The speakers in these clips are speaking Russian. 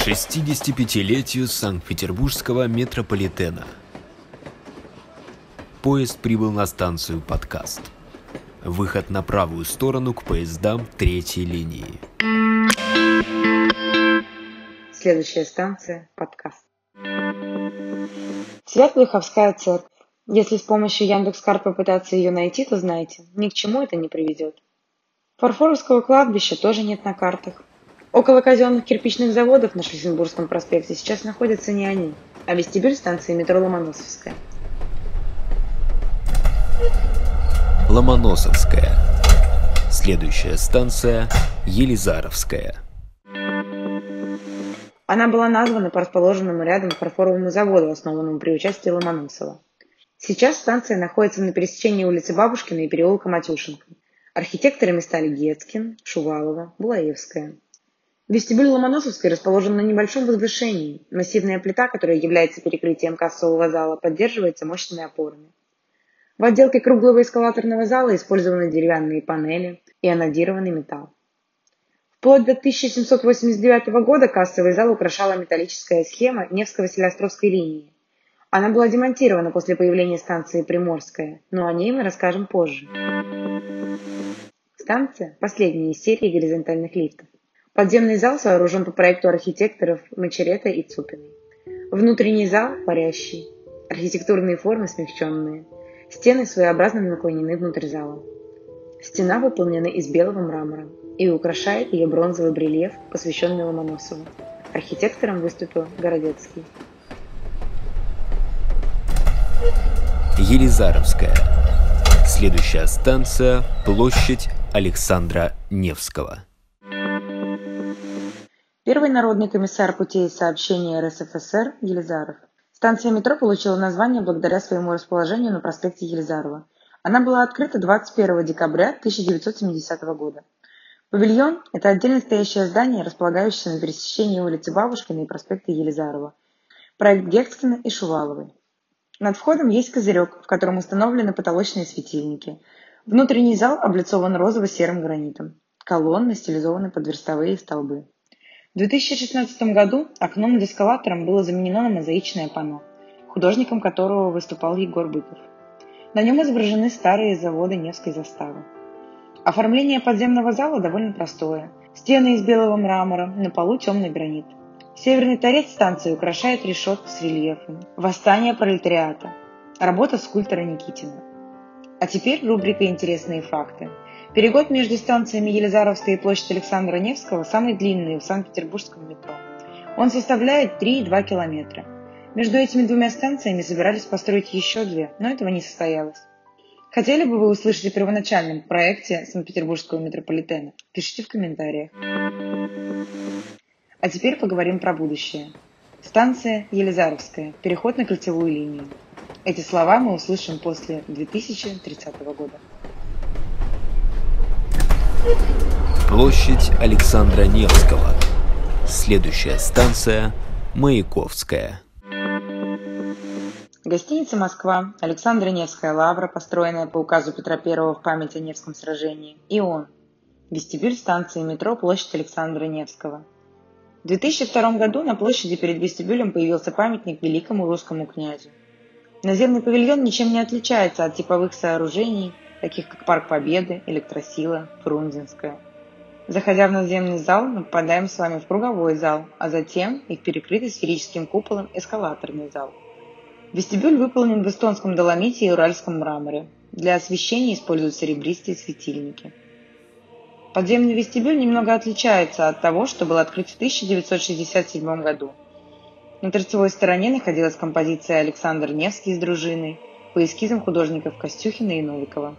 65-летию Санкт-Петербургского метрополитена. Поезд прибыл на станцию «Подкаст». Выход на правую сторону к поездам третьей линии. Следующая станция – подкаст. Свято-Духовская церковь. Если с помощью Яндекс.Карт попытаться ее найти, то знайте, ни к чему это не приведет. Фарфоровского кладбища тоже нет на картах. Около казенных кирпичных заводов на Шлиссенбургском проспекте сейчас находятся не они, а вестибюль станции метро Ломоносовская. Ломоносовская. Следующая станция – Елизаровская. Она была названа по расположенному рядом фарфоровому заводу, основанному при участии Ломоносова. Сейчас станция находится на пересечении улицы Бабушкина и переулка Матюшенко. Архитекторами стали Гецкин, Шувалова, Булаевская. Вестибюль Ломоносовской расположен на небольшом возвышении. Массивная плита, которая является перекрытием кассового зала, поддерживается мощными опорами. В отделке круглого эскалаторного зала использованы деревянные панели и анодированный металл. Вплоть до 1789 года кассовый зал украшала металлическая схема Невско-Василиостровской линии. Она была демонтирована после появления станции Приморская, но о ней мы расскажем позже. Станция – последняя из серии горизонтальных лифтов. Подземный зал сооружен по проекту архитекторов Мачерета и Цупиной. Внутренний зал – парящий. Архитектурные формы смягченные. Стены своеобразно наклонены внутрь зала. Стена выполнена из белого мрамора и украшает ее бронзовый брельеф, посвященный Ломоносову. Архитектором выступил Городецкий. Елизаровская. Следующая станция – площадь Александра Невского. Первый народный комиссар путей сообщения РСФСР Елизаров. Станция метро получила название благодаря своему расположению на проспекте Елизарова. Она была открыта 21 декабря 1970 года. Павильон – это отдельно стоящее здание, располагающееся на пересечении улицы Бабушкина и проспекта Елизарова. Проект Гекскина и Шуваловой. Над входом есть козырек, в котором установлены потолочные светильники. Внутренний зал облицован розово-серым гранитом. Колонны стилизованы под верстовые столбы. В 2016 году окном над эскалатором было заменено на мозаичное панно, художником которого выступал Егор Быков. На нем изображены старые заводы Невской заставы. Оформление подземного зала довольно простое. Стены из белого мрамора, на полу темный гранит. Северный торец станции украшает решетка с рельефом. Восстание пролетариата. Работа скульптора Никитина. А теперь рубрика «Интересные факты». Перегод между станциями Елизаровская и площадь Александра Невского самый длинный в Санкт-Петербургском метро. Он составляет 3,2 километра. Между этими двумя станциями собирались построить еще две, но этого не состоялось. Хотели бы вы услышать о первоначальном проекте Санкт-Петербургского метрополитена? Пишите в комментариях. А теперь поговорим про будущее. Станция Елизаровская. Переход на кольцевую линию. Эти слова мы услышим после 2030 года. Площадь Александра Невского. Следующая станция – Маяковская. Гостиница «Москва», Александра Невская лавра, построенная по указу Петра I в память о Невском сражении, и он. Вестибюль станции метро «Площадь Александра Невского». В 2002 году на площади перед вестибюлем появился памятник великому русскому князю. Наземный павильон ничем не отличается от типовых сооружений, таких как Парк Победы, Электросила, Фрунзенская. Заходя в наземный зал, мы попадаем с вами в круговой зал, а затем и в перекрытый сферическим куполом эскалаторный зал – Вестибюль выполнен в эстонском доломите и уральском мраморе. Для освещения используются серебристые светильники. Подземный вестибюль немного отличается от того, что был открыт в 1967 году. На торцевой стороне находилась композиция Александр Невский с дружиной по эскизам художников Костюхина и Новикова.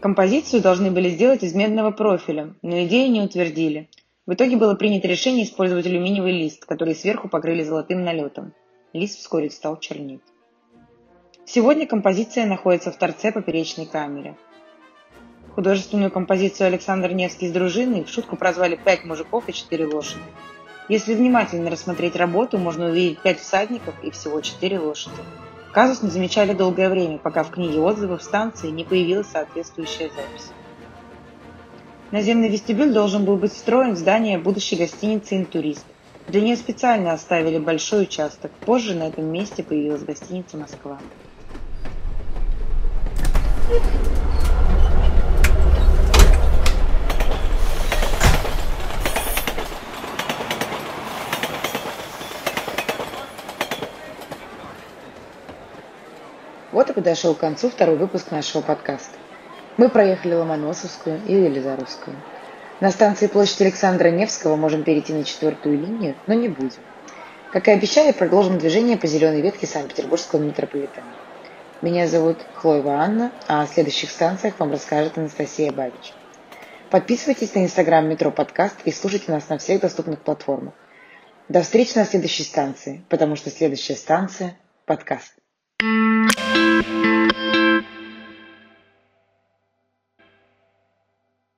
Композицию должны были сделать из медного профиля, но идею не утвердили. В итоге было принято решение использовать алюминиевый лист, который сверху покрыли золотым налетом. Лист вскоре стал чернеть. Сегодня композиция находится в торце поперечной камере. Художественную композицию Александр Невский с дружиной в шутку прозвали «Пять мужиков и четыре лошади». Если внимательно рассмотреть работу, можно увидеть пять всадников и всего четыре лошади. Казус не замечали долгое время, пока в книге отзывов станции не появилась соответствующая запись. Наземный вестибюль должен был быть встроен в здание будущей гостиницы «Интурист», Для нее специально оставили большой участок. Позже на этом месте появилась гостиница «Москва». Подошел к концу второй выпуск нашего подкаста. Мы проехали Ломоносовскую и Елизаровскую. На станции площадь Александра Невского можем перейти на четвертую линию, но не будем. Как и обещали, продолжим движение по зеленой ветке Санкт-Петербургского метрополитена. Меня зовут Хлоева Анна, а о следующих станциях вам расскажет Анастасия Бабич. Подписывайтесь на инстаграм Метро Подкаст и слушайте нас на всех доступных платформах. До встречи на следующей станции, потому что следующая станция – подкаст. Thank you.